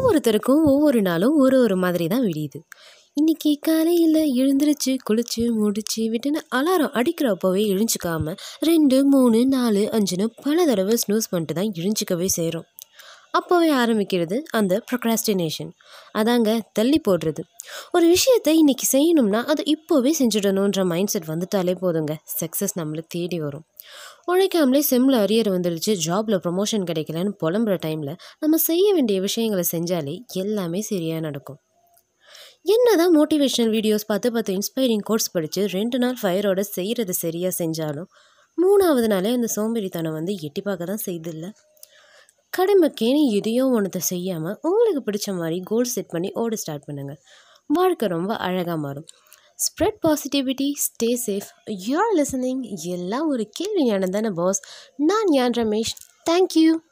ஒவ்வொருத்தருக்கும் ஒவ்வொரு நாளும் ஒரு ஒரு மாதிரி தான் விடியுது. இன்னைக்கு காலையில் எழுந்திரிச்சு குளிச்சு முடிச்சு விட்டுன்னு அலாரம் அடிக்கிறப்பவே எழுஞ்சிக்காமல் ரெண்டு மூணு நாலு அஞ்சுன்னு பல தடவை ஸ்னூஸ் பண்ணிட்டு தான் எழுஞ்சிக்கவே செய்கிறோம் அப்போவே ஆரம்பிக்கிறது அந்த ப்ரொக்ராஸ்டினேஷன் அதாங்க தள்ளி போடுறது. ஒரு விஷயத்தை இன்னைக்கு செய்யணும்னா அது இப்போவே செஞ்சிடணுன்ற மைண்ட் செட் வந்துட்டாலே போதுங்க. சக்ஸஸ் நம்மளை தேடி வரும். உழைக்காமலே செம்மில் அரியர் வந்துடுச்சு ஜாபில் ப்ரொமோஷன் கிடைக்கலன்னு புலம்புற டைமில் நம்ம செய்ய வேண்டிய விஷயங்களை செஞ்சாலே எல்லாமே சரியாக நடக்கும். என்னதான் மோட்டிவேஷனல் வீடியோஸ் பார்த்து பார்த்து இன்ஸ்பைரிங் கோர்ஸ் படித்து ரெண்டு நாள் ஃபயரோட செய்கிறது சரியாக செஞ்சாலும் மூணாவது நாளே அந்த சோம்பேறித்தனம் வந்து எட்டி பார்க்க தான் செய்தில்லை. கடமைக்கேன்னு எதையோ ஒன்றத்தை செய்யாமல் உங்களுக்கு பிடிச்ச மாதிரி கோல் செட் பண்ணி ஓட ஸ்டார்ட் பண்ணுங்கள் வாழ்க்கை ரொம்ப அழகாக மாறும். Spread positivity stay safe you're listening எல்லாம் ஒரு கேள்வி ஞானம் தானே பாஸ் நான் யான் ரமேஷ். தேங்க்யூ